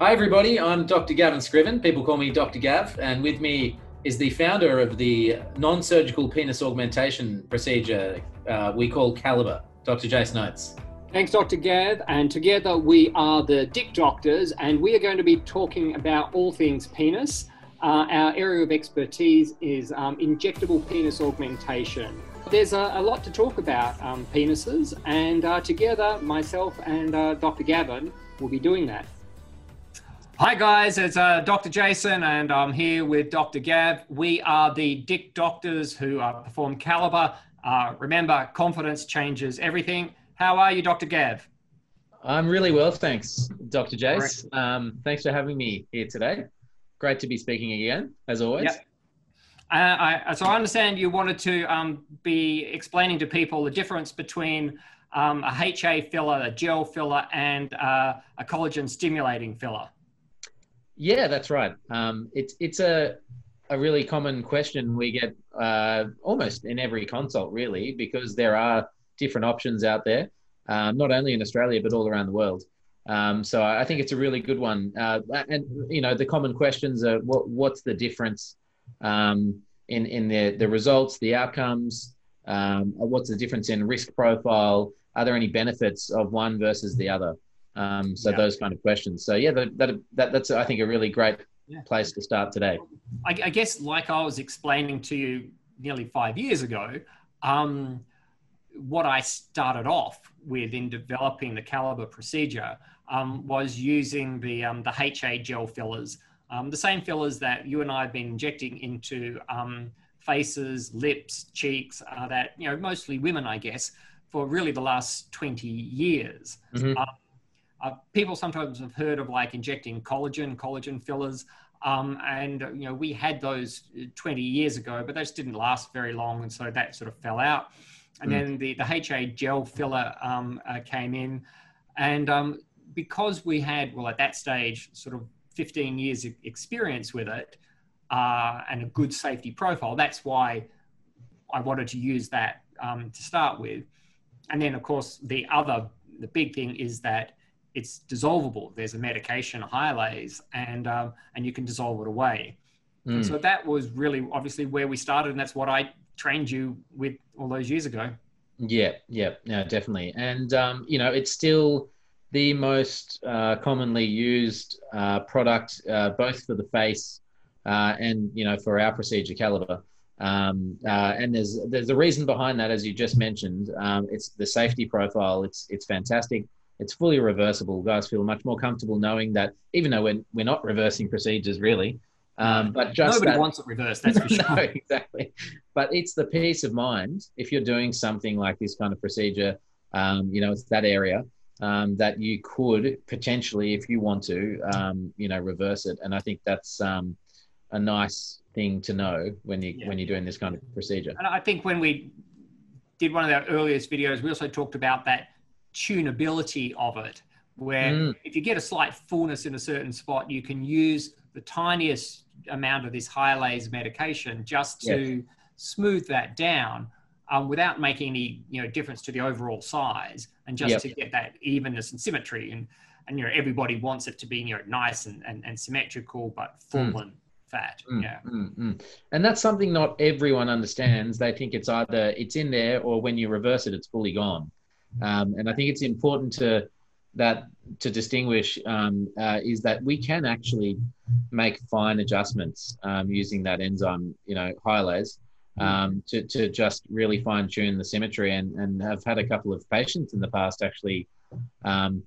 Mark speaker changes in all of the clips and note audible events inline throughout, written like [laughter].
Speaker 1: Hi, everybody. I'm Dr. Gavin Scriven. People call me Dr. Gav, and with me is the founder of the non surgical penis augmentation procedure uh, we call Calibre, Dr. Jason Oates.
Speaker 2: Thanks, Dr. Gav. And together we are the Dick Doctors, and we are going to be talking about all things penis. Uh, our area of expertise is um, injectable penis augmentation. There's a, a lot to talk about um, penises, and uh, together, myself and uh, Dr. Gavin will be doing that.
Speaker 3: Hi guys, it's uh, Dr. Jason, and I'm here with Dr. Gav. We are the Dick Doctors who uh, perform Calibre. Uh, remember, confidence changes everything. How are you, Dr. Gav?
Speaker 1: I'm really well, thanks, Dr. Jace. Um, thanks for having me here today. Great to be speaking again, as always. Yep.
Speaker 3: Uh, I, so I understand you wanted to um, be explaining to people the difference between um, a HA filler, a gel filler, and uh, a collagen stimulating filler.
Speaker 1: Yeah, that's right. Um, it's it's a a really common question we get uh, almost in every consult, really, because there are different options out there, um, not only in Australia but all around the world. Um, so I think it's a really good one. Uh, and you know, the common questions are what what's the difference um, in in the the results, the outcomes? Um, what's the difference in risk profile? Are there any benefits of one versus the other? Um, so yeah. those kind of questions. So yeah, that, that, that, that's I think a really great yeah. place to start today.
Speaker 3: I, I, guess, like I was explaining to you nearly five years ago, um, what I started off with in developing the Calibre procedure um, was using the um, the HA gel fillers, um, the same fillers that you and I have been injecting into um, faces, lips, cheeks, uh, that you know mostly women, I guess, for really the last twenty years. Mm-hmm. Uh, uh, people sometimes have heard of like injecting collagen, collagen fillers. Um, and you know we had those 20 years ago, but those didn't last very long, and so that sort of fell out. And mm. then the the HA gel filler um, uh, came in, and um, because we had well at that stage sort of 15 years experience with it uh, and a good safety profile, that's why I wanted to use that um, to start with. And then of course the other the big thing is that it's dissolvable. There's a medication, a Hyalase, and um, and you can dissolve it away. Mm. So that was really obviously where we started, and that's what I trained you with all those years ago.
Speaker 1: Yeah, yeah, yeah, definitely. And um, you know, it's still the most uh, commonly used uh, product, uh, both for the face uh, and you know for our procedure Calibre. Um, uh, and there's there's a reason behind that, as you just mentioned. Um, it's the safety profile. It's it's fantastic it's fully reversible. Guys feel much more comfortable knowing that, even though we're, we're not reversing procedures really, um, but just
Speaker 3: nobody
Speaker 1: that,
Speaker 3: wants it reversed. That's for [laughs] sure.
Speaker 1: no, [laughs] exactly. But it's the peace of mind if you're doing something like this kind of procedure. Um, you know, it's that area um, that you could potentially, if you want to, um, you know, reverse it. And I think that's um, a nice thing to know when you yeah. when you're doing this kind of procedure.
Speaker 3: And I think when we did one of our earliest videos, we also talked about that tunability of it, where mm. if you get a slight fullness in a certain spot, you can use the tiniest amount of this Hyalase medication just to yes. smooth that down um, without making any you know difference to the overall size, and just yep. to get that evenness and symmetry. And and you know everybody wants it to be you know nice and and, and symmetrical, but full mm. and fat. Mm, yeah.
Speaker 1: Mm, mm. And that's something not everyone understands. They think it's either it's in there or when you reverse it, it's fully gone. Um, and I think it's important to that to distinguish um, uh, is that we can actually make fine adjustments um, using that enzyme, you know, Hyalase, um, to, to just really fine tune the symmetry. And, and have had a couple of patients in the past actually um,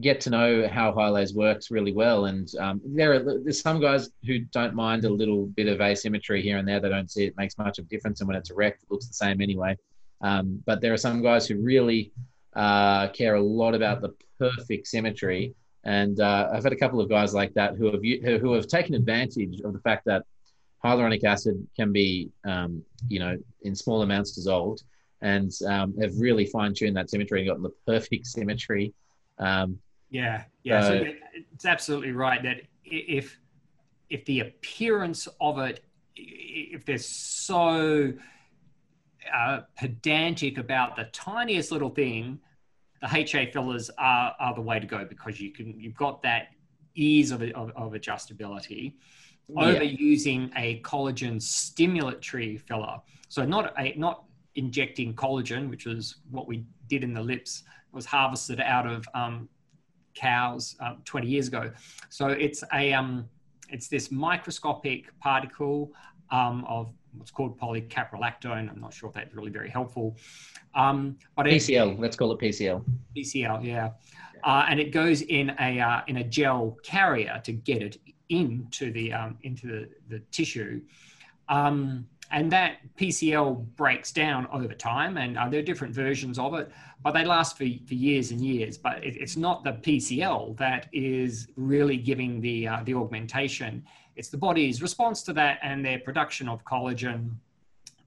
Speaker 1: get to know how Hyalase works really well. And um, there are there's some guys who don't mind a little bit of asymmetry here and there. They don't see it makes much of a difference. And when it's erect, it looks the same anyway. Um, but there are some guys who really uh, care a lot about the perfect symmetry. And uh, I've had a couple of guys like that who have who have taken advantage of the fact that hyaluronic acid can be, um, you know, in small amounts dissolved, and um, have really fine tuned that symmetry and gotten the perfect symmetry. Um,
Speaker 3: yeah, yeah, so it's absolutely right that if if the appearance of it, if there's so uh, pedantic about the tiniest little thing, the HA fillers are, are the way to go because you can you've got that ease of, of, of adjustability over using a collagen stimulatory filler. So not a not injecting collagen, which is what we did in the lips, it was harvested out of um, cows uh, 20 years ago. So it's a um, it's this microscopic particle um, of what's called polycaprolactone. I'm not sure if that's really very helpful. Um,
Speaker 1: but PCL, it, let's call it PCL.
Speaker 3: PCL, yeah. Uh, and it goes in a uh, in a gel carrier to get it into the um, into the, the tissue. Um, and that PCL breaks down over time, and uh, there are different versions of it, but they last for, for years and years. But it, it's not the PCL that is really giving the uh, the augmentation. It's the body's response to that and their production of collagen,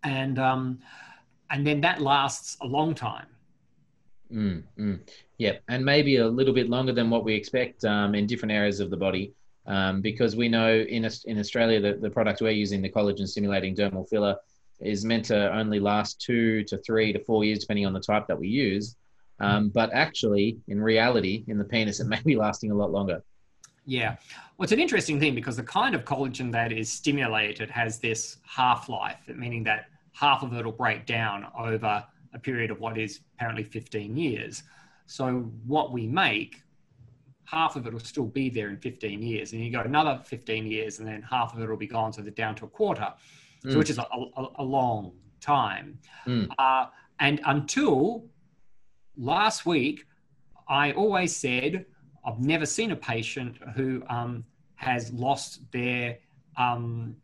Speaker 3: and um, and then that lasts a long time.
Speaker 1: Mm, mm. Yeah, and maybe a little bit longer than what we expect um, in different areas of the body um, because we know in, in Australia that the product we're using, the collagen stimulating dermal filler, is meant to only last two to three to four years, depending on the type that we use. Um, but actually, in reality, in the penis, it may be lasting a lot longer.
Speaker 3: Yeah. Well, it's an interesting thing because the kind of collagen that is stimulated has this half life, meaning that half of it will break down over a period of what is apparently 15 years. So, what we make half of it will still be there in 15 years. And you go another 15 years, and then half of it will be gone, so they're down to a quarter, mm. so which is a, a, a long time. Mm. Uh, and until last week, I always said I've never seen a patient who um, has lost their um,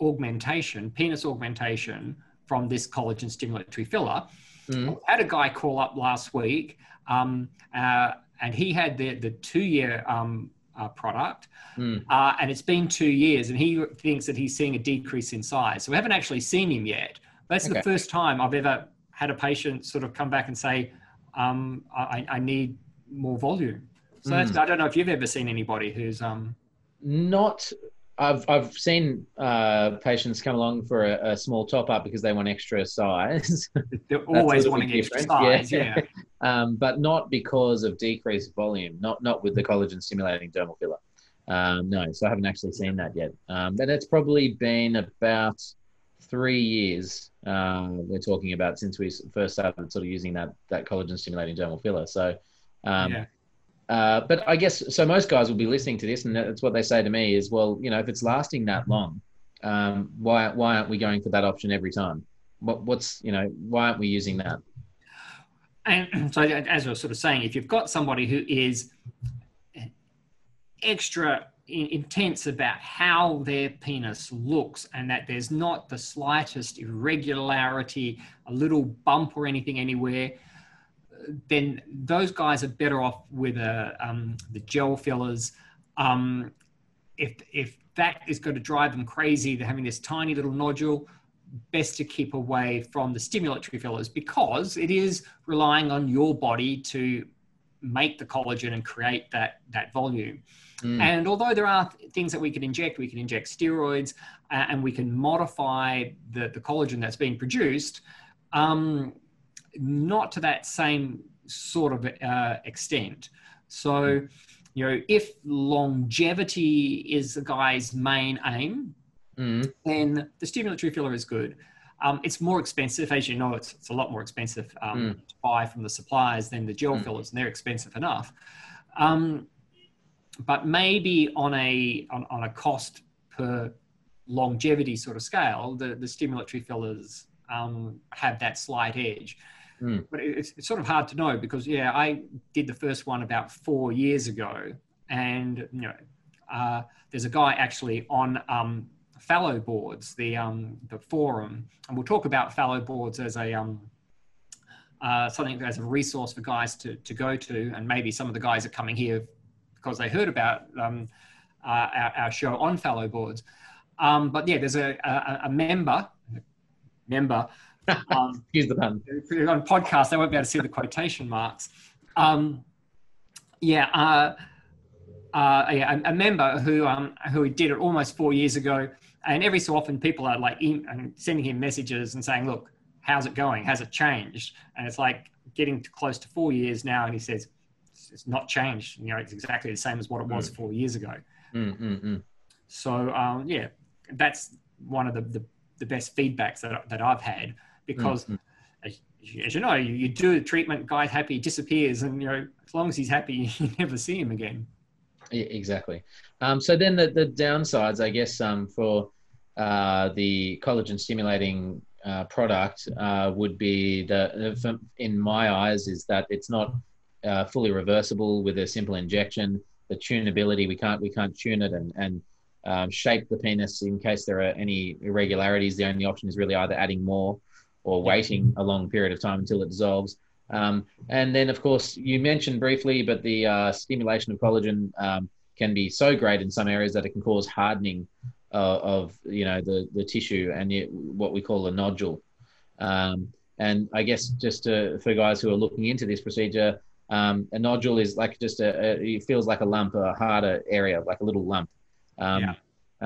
Speaker 3: augmentation, penis augmentation, from this collagen stimulatory filler. Mm. I had a guy call up last week. Um, uh, and he had the the two year um, uh, product, mm. uh, and it's been two years, and he thinks that he's seeing a decrease in size. So we haven't actually seen him yet. That's okay. the first time I've ever had a patient sort of come back and say, um, I, I, need more volume. So mm. I don't know if you've ever seen anybody who's um,
Speaker 1: not I've I've seen uh, patients come along for a, a, small top up because they want extra size. [laughs]
Speaker 3: They're always wanting extra size, yeah. yeah. [laughs]
Speaker 1: um, but not because of decreased volume. Not not with the collagen stimulating dermal filler. Um, no, so I haven't actually seen that yet. Um, but it's probably been about three years uh, we're talking about since we first started sort of using that that collagen stimulating dermal filler. So. Um, yeah uh, but I guess so. Most guys will be listening to this, and that's what they say to me is, well, you know, if it's lasting that long, um, why why aren't we going for that option every time? What what's you know why aren't we using that?
Speaker 3: And [clears throat] so, as I was sort of saying, if you've got somebody who is extra intense about how their penis looks and that there's not the slightest irregularity, a little bump or anything anywhere, then those guys are better off with a, um, the gel fillers. Um, if, if that is going to drive them crazy, they're having this tiny little nodule, best to keep away from the stimulatory fillers because it is relying on your body to make the collagen and create that, that volume. Mm. And although there are things that we can inject, we can inject steroids uh, and we can modify the, the collagen that's being produced. Um, not to that same sort of uh, extent. So, you know, if longevity is the guy's main aim, mm. then the stimulatory filler is good. Um, it's more expensive, as you know. It's, it's a lot more expensive um, mm. to buy from the suppliers than the gel mm. fillers, and they're expensive enough. Um, but maybe on a on, on, a cost per longevity sort of scale, the, the stimulatory fillers um, have that slight edge. Mm. But it's, it's sort of hard to know because, yeah, I did the first one about four years ago. And, you know, uh, there's a guy actually on um, Phalloboards, the, um, the forum. And we'll talk about Phalloboards as a, um, uh, something as a resource for guys to, to go to. And maybe some of the guys are coming here because they heard about um, uh, our, our, show on Phalloboards. Um, but yeah, there's a, a, a member, member
Speaker 1: um, [laughs] Excuse the pun.
Speaker 3: On podcast, they won't be able to see the quotation marks. Um, yeah, uh, uh, yeah, a, a, member who um, who did it almost four years ago, and every so often people are like in, sending him messages and saying, "Look, how's it going? Has it changed?" And it's like getting to close to four years now, and he says, it's not changed. You know, it's exactly the same as what it was four years ago.
Speaker 1: Mm, mm, mm.
Speaker 3: So um, yeah, that's one of the, the, the best feedbacks that, that I've had because
Speaker 1: Mm,
Speaker 3: as, as you know, you, you do a treatment, guy's happy, disappears, and you know as long as he's happy, [laughs] you never see him again.
Speaker 1: Yeah, exactly. Um, so then the, the downsides, I guess, um, for uh, the collagen stimulating uh, product uh, would be the, in my eyes, is that it's not uh, fully reversible with a simple injection. The tunability, we can't we can't tune it and and um, shape the penis in case there are any irregularities. The only option is really either adding more or waiting a long period of time until it dissolves. Um, and then, of course, you mentioned briefly, but the uh, stimulation of collagen um, can be so great in some areas that it can cause hardening uh, of you know the the tissue and you, what we call a nodule. Um, and I guess just to, for guys who are looking into this procedure, um, a nodule is like just a, a it feels like a lump, a harder area, like a little lump. Um,
Speaker 3: Yeah.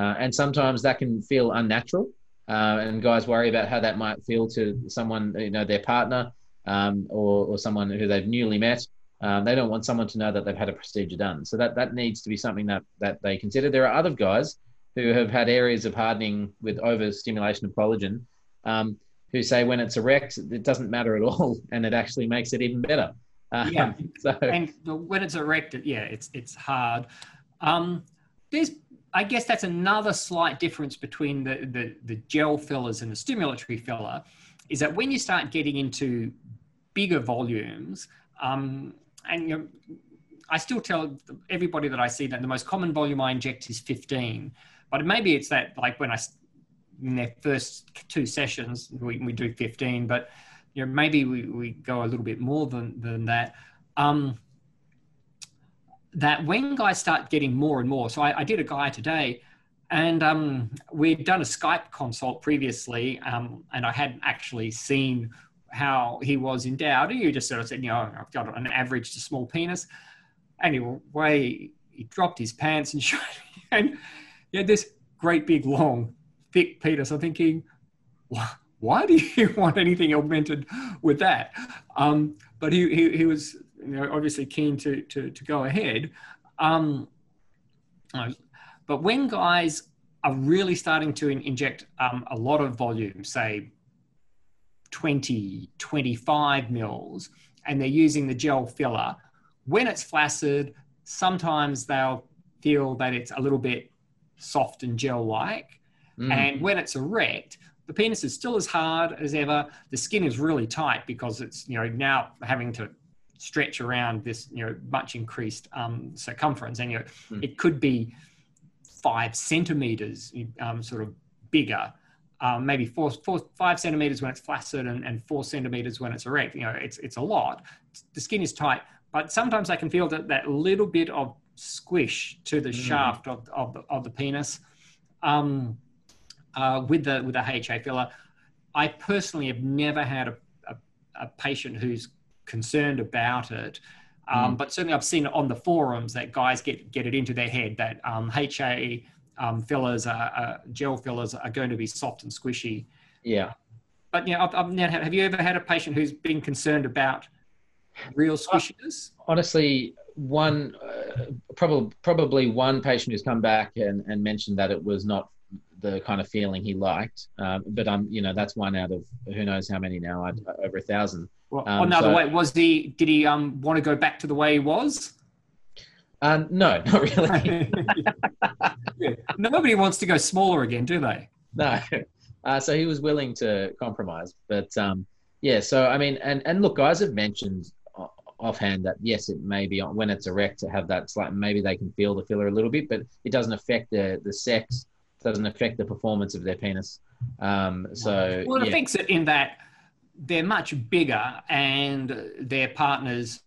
Speaker 1: uh, and sometimes that can feel unnatural. Uh, and guys worry about how that might feel to someone, you know, their partner um, or, or someone who they've newly met. Um, they don't want someone to know that they've had a procedure done. So that, that needs to be something that, that they consider. There are other guys who have had areas of hardening with overstimulation of collagen um, who say when it's erect, it doesn't matter at all. [laughs] And it actually makes it even better. Um,
Speaker 3: Yeah. [laughs]
Speaker 1: So,
Speaker 3: and when it's erect, yeah, it's it's hard. Um, there's, I guess, that's another slight difference between the, the the gel fillers and the stimulatory filler, is that when you start getting into bigger volumes, um, and you know, I still tell everybody that I see that the most common volume I inject is 15, but maybe it's that like when I, in their first two sessions we, we do 15, but you know maybe we, we go a little bit more than than that. Um, that when guys start getting more and more, so I, I did a guy today, and um, we'd done a Skype consult previously, um, and I hadn't actually seen how he was endowed. He just sort of said, you know, I've got an average to small penis. Anyway, he dropped his pants and [laughs] showed, and he had this great big long thick penis. I'm thinking, "Why- why do you [laughs] want anything augmented with that? Um, but he, he, he was you know, obviously keen to, to, to go ahead. Um, uh, but when guys are really starting to in- inject um, a lot of volume, say 20, 25 mils, and they're using the gel filler, when it's flaccid, sometimes they'll feel that it's a little bit soft and gel like.
Speaker 1: mm,
Speaker 3: And when it's erect, the penis is still as hard as ever. The skin is really tight because it's you know now having to stretch around this you know much increased um, circumference, and you know
Speaker 1: Mm.
Speaker 3: it could be five centimeters um, sort of bigger. Um, maybe four, four, five centimeters when it's flaccid and, and four centimeters when it's erect. You know, it's it's a lot. The skin is tight, but sometimes I can feel that that little bit of squish to the
Speaker 1: Mm.
Speaker 3: shaft of, of, the, of the penis. Um, uh, with the with the HA filler. I personally have never had a, a, a patient who's concerned about it, um, but certainly I've seen on the forums that guys get get it into their head that um, HA um, fillers, are, uh, gel fillers, are going to be soft and squishy.
Speaker 1: yeah.
Speaker 3: But you know, I've, I've have you ever had a patient who's been concerned about real squishiness?
Speaker 1: honestly, one uh, probably probably one patient who's come back and, and mentioned that it was not the kind of feeling he liked. Um, but um, you know, that's one out of who knows how many now, I'd, over a thousand.
Speaker 3: Well,
Speaker 1: Um,
Speaker 3: another
Speaker 1: so-
Speaker 3: way was he? Did he um, want to go back to the way he was?
Speaker 1: Um, no, [laughs] not really.
Speaker 3: Yeah. [laughs] [laughs] Nobody wants to go smaller again, do they?
Speaker 1: no. Uh, so he was willing to compromise, but um, yeah. So I mean, and and look, guys have mentioned offhand that yes, it may be on- when it's erect to have that slight. Maybe they can feel the filler a little bit, but it doesn't affect the the sex. Doesn't affect the performance of their penis. Um, so
Speaker 3: Well, it
Speaker 1: yeah.
Speaker 3: affects it in that they're much bigger and their partners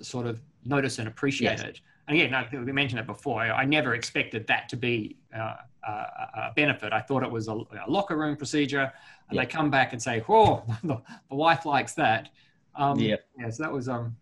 Speaker 3: sort of notice and appreciate
Speaker 1: Yes.
Speaker 3: it. And again, I think we mentioned it before. I never expected that to be uh, a, a benefit. I thought it was a, a locker room procedure, and
Speaker 1: Yeah.
Speaker 3: they come back and say, "Whoa, [laughs] the, the wife likes that." Um,
Speaker 1: Yeah.
Speaker 3: Yeah. So that was um,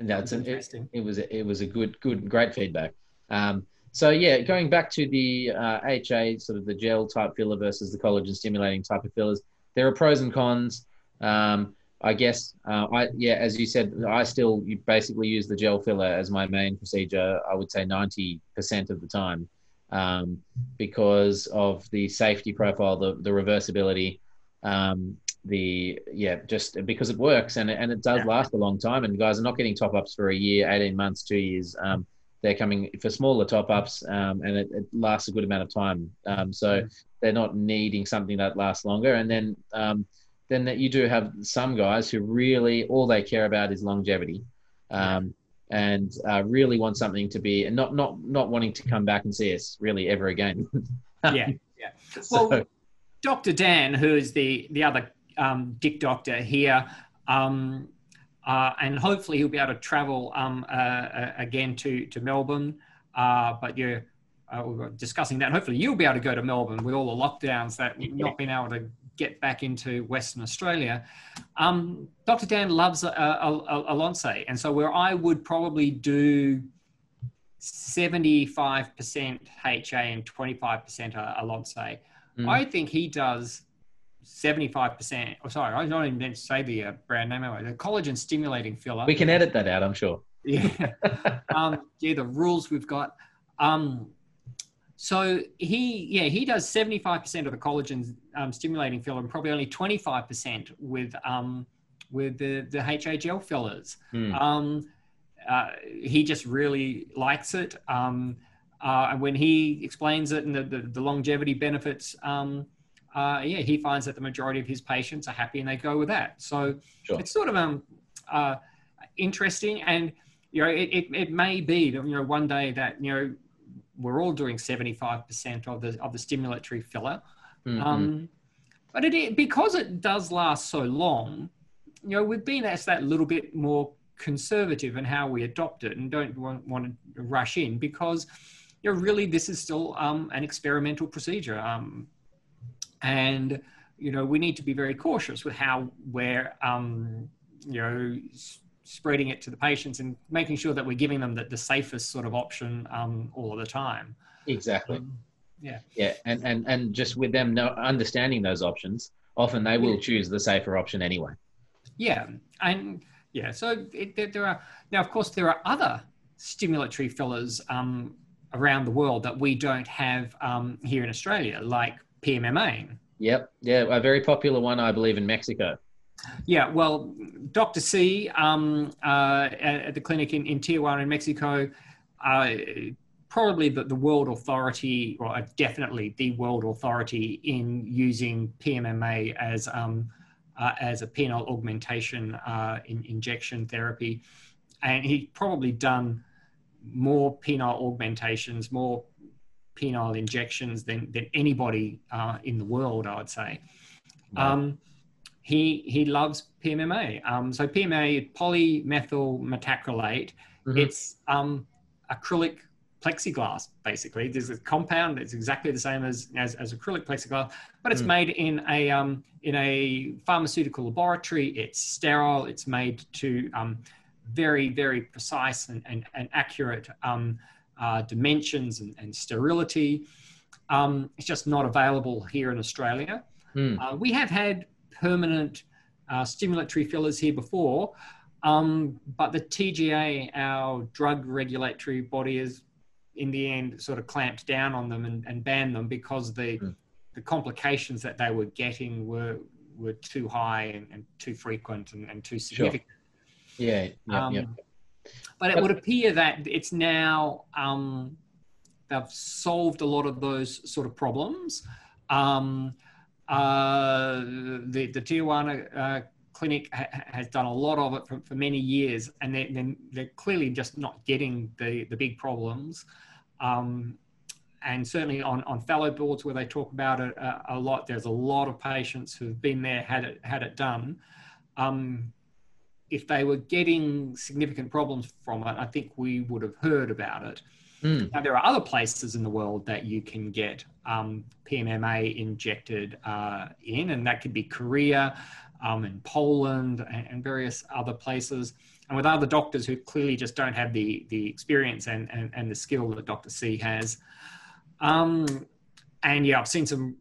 Speaker 1: No, it's
Speaker 3: was
Speaker 1: an, it,
Speaker 3: interesting.
Speaker 1: it was a, it was a good good great feedback. Um, so yeah, going back to the uh, HA sort of the gel type filler versus the collagen stimulating type of fillers, there are pros and cons. Um, I guess uh, I yeah, as you said, I still basically use the gel filler as my main procedure. I would say ninety percent of the time, um, because of the safety profile, the the reversibility, um, the yeah, just because it works and and it does yeah. last a long time. And guys are not getting top ups for a year, eighteen months, two years. Um, they're coming for smaller top ups, um, and it, it, lasts a good amount of time. Um, so they're not needing something that lasts longer. And then um, then that you do have some guys who really all they care about is longevity. Um, and uh, really want something to be and not not not wanting to come back and see us really ever again. [laughs]
Speaker 3: yeah, yeah. Well, so, Dr. Dan, who is the the other um, dick doctor here, um, uh, and hopefully he'll be able to travel um, uh, uh again to to Melbourne. Uh, but you're uh, we discussing that. Hopefully you'll be able to go to Melbourne with all the lockdowns that you've not been able to get back into Western Australia. Um, Dr. Dan loves a, a, a, and so where I would probably do 75% HA and 25% Ellansé, mm. I think he does 75%. Oh, sorry, I don't even meant to say the uh, brand name anyway. The collagen stimulating filler.
Speaker 1: We can edit that out, I'm sure.
Speaker 3: Yeah. [laughs] um, yeah, the rules we've got. Um, so he, yeah, he does 75% of the collagen um, stimulating filler and probably only 25% with um, with the, the HA gel fillers. Mm. Um, uh, he just really likes it. Um, uh, and when he explains it and the, the, the longevity benefits, um, uh, yeah, he finds that the majority of his patients are happy and they go with that. So sure. it's sort of um, uh, interesting. And, you know, it, it, it may be, you know, one day that, you know, we're all doing 75% of the, of the stimulatory filler. Mm-hmm. Um, but it, because it does last so long, you know, we've been asked that little bit more conservative in how we adopt it and don't want, want to rush in because, you know, really this is still um, an experimental procedure. Um, and, you know, we need to be very cautious with how we're, um, you know, spreading it to the patients and making sure that we're giving them the, the safest sort of option um, all of the time.
Speaker 1: Exactly.
Speaker 3: Um, yeah.
Speaker 1: Yeah, and and and just with them know, understanding those options, often they will choose the safer option anyway.
Speaker 3: Yeah, and yeah, so it, there, there, are now, of course, there are other stimulatory fillers um, around the world that we don't have um, here in Australia, like PMMA.
Speaker 1: Yep, yeah, a very popular one, I believe, in Mexico.
Speaker 3: Yeah, well, Dr. C um, uh, at the clinic in, in Tijuana, in Mexico, uh, probably the, the world authority, or definitely the world authority in using PMMA as um, uh, as a penile augmentation uh, in, injection therapy, and he's probably done more penile augmentations, more penile injections than than anybody uh, in the world, I would say. Um, he he loves PMMA. Um, so PMMA, polymethyl methacrylate. Mm-hmm. It's um, acrylic plexiglass basically there's a compound that's exactly the same as, as, as acrylic plexiglass but it's mm. made in a um, in a pharmaceutical laboratory it's sterile it's made to um, very very precise and, and, and accurate um, uh, dimensions and, and sterility um, it's just not available here in australia mm. uh, we have had permanent uh, stimulatory fillers here before um, but the TGA, our drug regulatory body, is in the end sort of clamped down on them and, and banned them because the mm. the complications that they were getting were were too high and, and too frequent and, and too significant.
Speaker 1: Sure. Yeah, yeah, um, yeah.
Speaker 3: But it would appear that it's now um, they've solved a lot of those sort of problems. Um, uh, the the Tijuana uh, clinic ha- has done a lot of it for, for many years, and they're, they're, clearly just not getting the, the big problems. Um, and certainly on, on Phalloboards where they talk about it a, a, lot, there's a lot of patients who've been there, had it, had it done. Um, if they were getting significant problems from it, I think we would have heard about it. Mm. Now, there are other places in the world that you can get um, PMMA injected uh, in, and that could be Korea, um, in Poland and, and, various other places, and with other doctors who clearly just don't have the, the experience and, and, and the skill that Dr. C has. Um, and yeah, I've seen some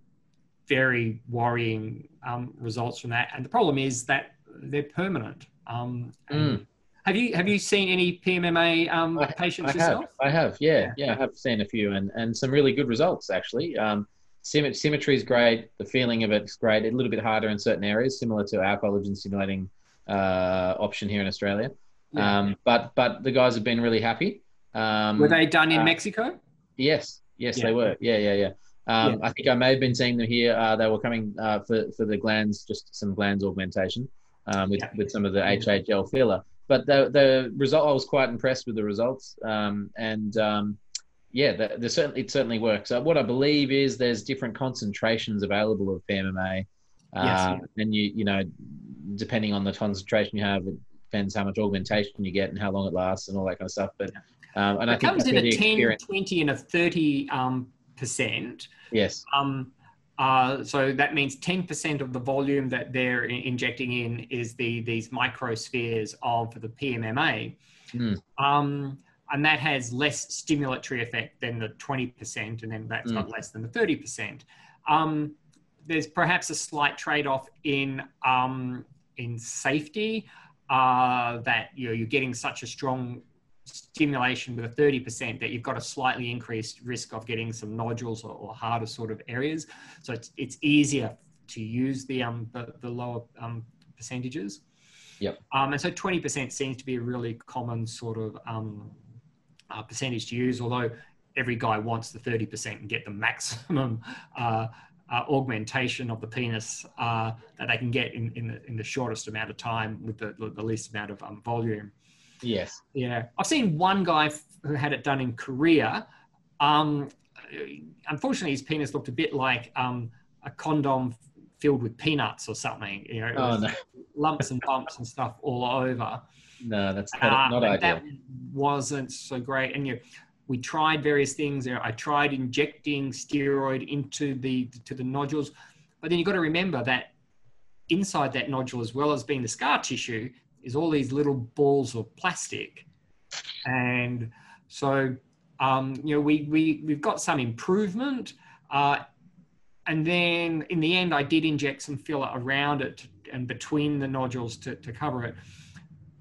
Speaker 3: very worrying um, results from that. And the problem is that they're permanent. Um,
Speaker 1: Mm.
Speaker 3: Have you have you seen any PMMA um,
Speaker 1: I-
Speaker 3: patients
Speaker 1: I
Speaker 3: yourself?
Speaker 1: have, I have, yeah,
Speaker 3: Yeah.
Speaker 1: I have seen a few, and and some really good results actually. Um, symmetry is great. The feeling of it's great. A little bit harder in certain areas, similar to our collagen stimulating uh, option here in Australia.
Speaker 3: Yeah.
Speaker 1: Um, but but the guys have been really happy. Um,
Speaker 3: Were they done in
Speaker 1: uh,
Speaker 3: Mexico?
Speaker 1: Yes, yes,
Speaker 3: Yeah.
Speaker 1: they were. Yeah, yeah, yeah. Um,
Speaker 3: Yeah.
Speaker 1: I think I may have been seeing them here. Uh, they were coming uh, for for the glans, just some glans augmentation um, with
Speaker 3: Yeah.
Speaker 1: with some of the HHL filler. But the the result, I was quite impressed with the results, um, and um, yeah, the, the certainly it certainly works. Uh, what I believe is there's different concentrations available of PMMA, uh,
Speaker 3: Yes.
Speaker 1: and you you know depending on the concentration you have, it depends how much augmentation you get and how long it lasts and all that kind of stuff. But um, and
Speaker 3: It
Speaker 1: think
Speaker 3: comes in a
Speaker 1: really
Speaker 3: 10,
Speaker 1: experience.
Speaker 3: 20, and a 30 um, percent.
Speaker 1: Yes.
Speaker 3: Um, uh, so that means 10% of the volume that they're injecting in is the these microspheres of the PMMA.
Speaker 1: Hmm.
Speaker 3: Um, and that has less stimulatory effect than the 20%, and then that's got less than the 30%. Um, there's perhaps a slight trade-off in um, in safety uh, that you know, you're getting such a strong stimulation with a 30% that you've got a slightly increased risk of getting some nodules or, or harder sort of areas. So it's, it's easier to use the, um, the, the lower um, percentages.
Speaker 1: Yep.
Speaker 3: Um, and so 20% seems to be a really common sort of um, uh, percentage to use, although every guy wants the 30% and get the maximum [laughs] uh, uh, augmentation of the penis uh, that they can get in, in, the, in the shortest amount of time with the, the least amount of um, volume.
Speaker 1: Yes.
Speaker 3: Yeah, I've seen one guy f- who had it done in Korea. Um, unfortunately, his penis looked a bit like um, a condom filled with peanuts or something. You know,
Speaker 1: Oh no,
Speaker 3: lumps and bumps and stuff all over.
Speaker 1: no, that's
Speaker 3: Uh,
Speaker 1: not, not ideal.
Speaker 3: that wasn't so great. And you, we tried various things. You know, I tried injecting steroid into the to the nodules, but then you've got to remember that inside that nodule, as well as being the scar tissue, is all these little balls of plastic, and so um, you know we we we've got some improvement. Uh, and then in the end, I did inject some filler around it and between the nodules to, to cover it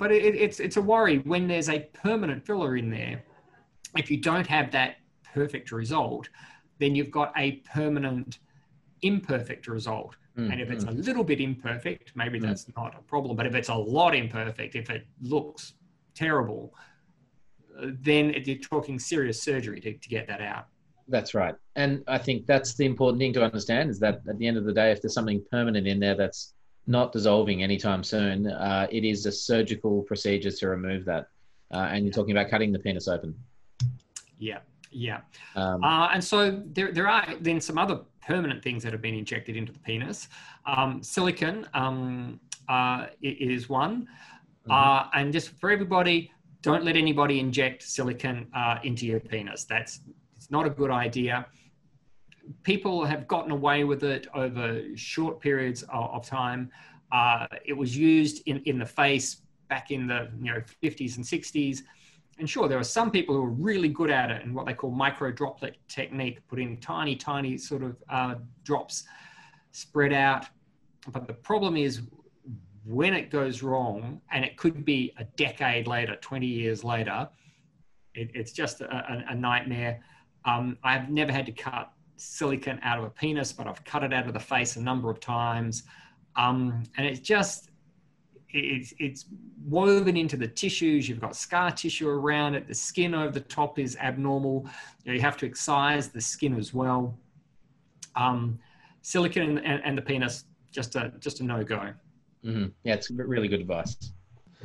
Speaker 3: but it, it's it's a worry when there's a permanent filler in there. If you don't have that perfect result, then you've got a permanent imperfect result.
Speaker 1: Mm,
Speaker 3: And if it's
Speaker 1: mm.
Speaker 3: a little bit imperfect, maybe
Speaker 1: Mm.
Speaker 3: that's not a problem. But if it's a lot imperfect, if it looks terrible, uh, then you're talking serious surgery to, to get that out.
Speaker 1: That's right. And I think that's the important thing to understand is that at the end of the day, if there's something permanent in there that's not dissolving anytime soon, uh, it is a surgical procedure to remove that. Uh, and you're talking about cutting the penis open.
Speaker 3: Yeah, yeah.
Speaker 1: Um,
Speaker 3: Uh, and so there, there are then some other permanent things that have been injected into the penis. Um, silicone um, uh, is one.
Speaker 1: Mhm.
Speaker 3: Uh, and just for everybody, don't let anybody inject silicone uh, into your penis. That's it's not a good idea. People have gotten away with it over short periods of, of time. Uh, it was used in, in the face back in the you know 50s and 60s. And sure, there are some people who are really good at it and what they call micro droplet technique, putting tiny, tiny sort of uh, drops spread out. But the problem is when it goes wrong, and it could be a decade later, 20 years later, it, it's just a, a, nightmare. Um, I've never had to cut silicone out of a penis, but I've cut it out of the face a number of times. Um, and it's just, it's, it's woven into the tissues. You've got scar tissue around it. The skin over the top is abnormal. You, know, you have to excise the skin as well. Um, silicone and, and the penis, just a, just a no-go.
Speaker 1: mhm. Yeah, it's really good advice.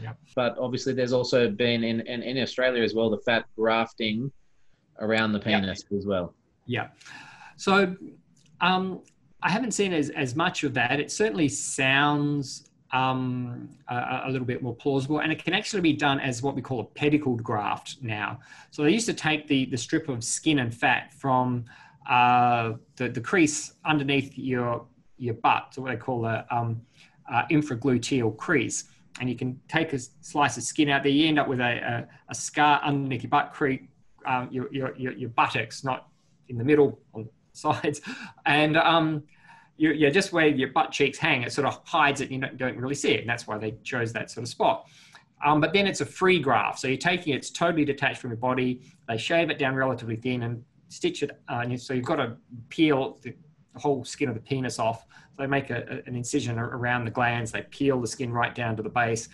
Speaker 3: Yeah.
Speaker 1: But obviously, there's also been in, in, in Australia as well the fat grafting around the penis as well.
Speaker 3: Yeah. So um, I haven't seen as, as much of that. It certainly sounds um, a, a little bit more plausible, and it can actually be done as what we call a pedicled graft now. So they used to take the, the strip of skin and fat from uh, the, the crease underneath your, your butt, so what they call a um, uh, infragluteal crease. And you can take a slice of skin out there, you end up with a, a, a scar underneath your butt crease, um, your, your, your, your buttocks, not in the middle, on the [laughs] sides. And um, you, yeah, just where your butt cheeks hang, it sort of hides it. You don't, really see it, and that's why they chose that sort of spot. Um, but then it's a free graft, so you're taking it, it's totally detached from your body. They shave it down relatively thin and stitch it. Uh, so you've got to peel the whole skin of the penis off. So they make a, a, an incision around the glans. They peel the skin right down to the base.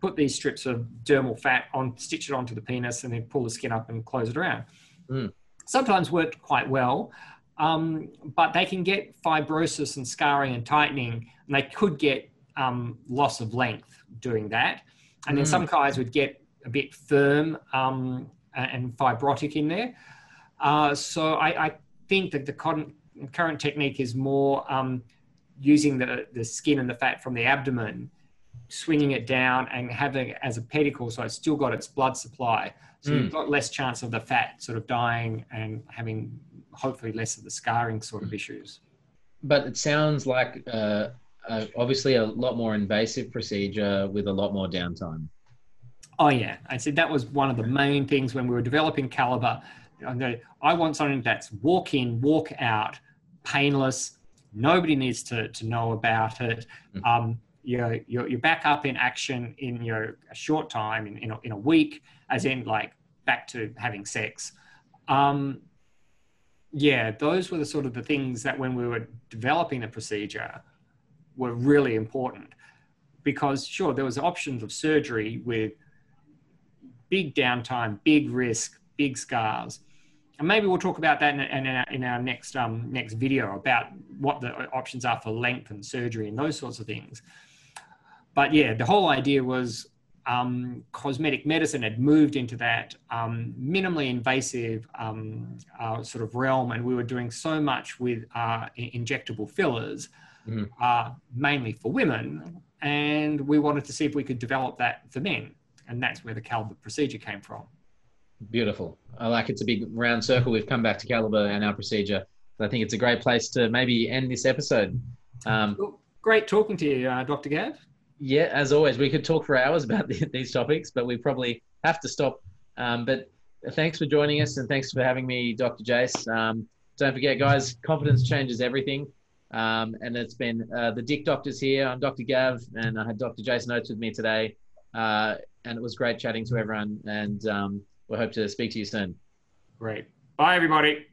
Speaker 3: Put these strips of dermal fat on, stitch it onto the penis, and then pull the skin up and close it around. Mm. Sometimes worked quite well. Um, but they can get fibrosis and scarring and tightening, and they could get um, loss of length doing that. And then mm. some guys would get a bit firm um, and fibrotic in there. Uh, so I, I, think that the current technique is more um, using the, the skin and the fat from the abdomen, swinging it down and having it as a pedicle, so it's still got its blood supply. So mm. you've got less chance of the fat sort of dying and having hopefully less of the scarring sort of mm. issues.
Speaker 1: But it sounds like uh, uh, obviously a lot more invasive procedure with a lot more downtime.
Speaker 3: Oh yeah, I said that was one of the main things when we were developing Calibre. I want something that's walk in, walk out, painless. Nobody needs to, to know about it. Mm-hmm. Um, you're, you're, you're back up in action in your a short time, in, in, a, in a week, as in like back to having sex. Um, yeah, those were the sort of the things that when we were developing the procedure were really important because sure there was options of surgery with big downtime, big risk, big scars. And maybe we'll talk about that in, in, our, in our next um, next video about what the options are for length and surgery and those sorts of things. But yeah, the whole idea was um, cosmetic medicine had moved into that um, minimally invasive um, uh, sort of realm, and we were doing so much with uh, injectable fillers, mm. uh, mainly for women, and we wanted to see if we could develop that for men, and that's where the Calibre procedure came from.
Speaker 1: Beautiful. I like it's a big round circle. We've come back to Calibre and our procedure. I think it's a great place to maybe end this episode.
Speaker 3: Um, Great talking to you, uh, Dr. Gav
Speaker 1: yeah, as always, we could talk for hours about [laughs] the, these topics, but we probably have to stop. Um, but thanks for joining us and thanks for having me, Dr. Jace. Um, don't forget, guys, confidence changes everything. Um, and it's been uh, the Dick Doctors here. I'm Dr. Gav, and I had Dr. Jace Oates with me today. Uh, and it was great chatting to everyone. And um, we hope to speak to you soon.
Speaker 3: Great. Bye, everybody.